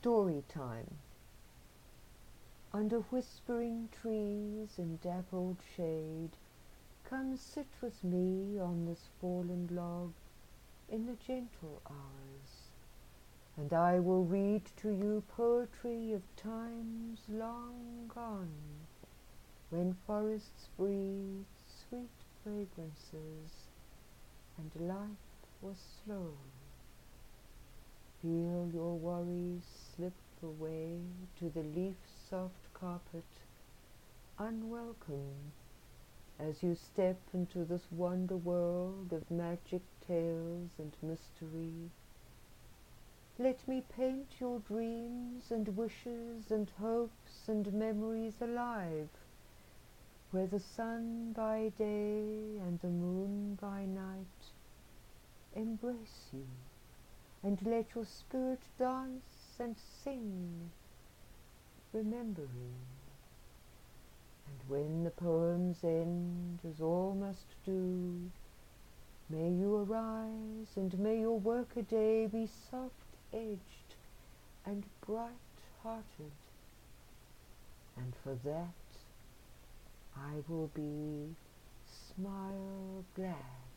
Story time. Under whispering trees and dappled shade, come sit with me on this fallen log in the gentle hours, and I will read to you poetry of times long gone, when forests breathed sweet fragrances and life was slow. Feel your worries slip away to the leaf soft carpet, unwelcome, as you step into this wonder world of magic tales and mystery. Let me paint your dreams and wishes and hopes and memories alive, where the sun by day and the moon by night embrace you and let your spirit dance and sing, remembering. And when the poems end, as all must do, may you arise, and may your workaday be soft-edged and bright-hearted. And for that I will be smile glad.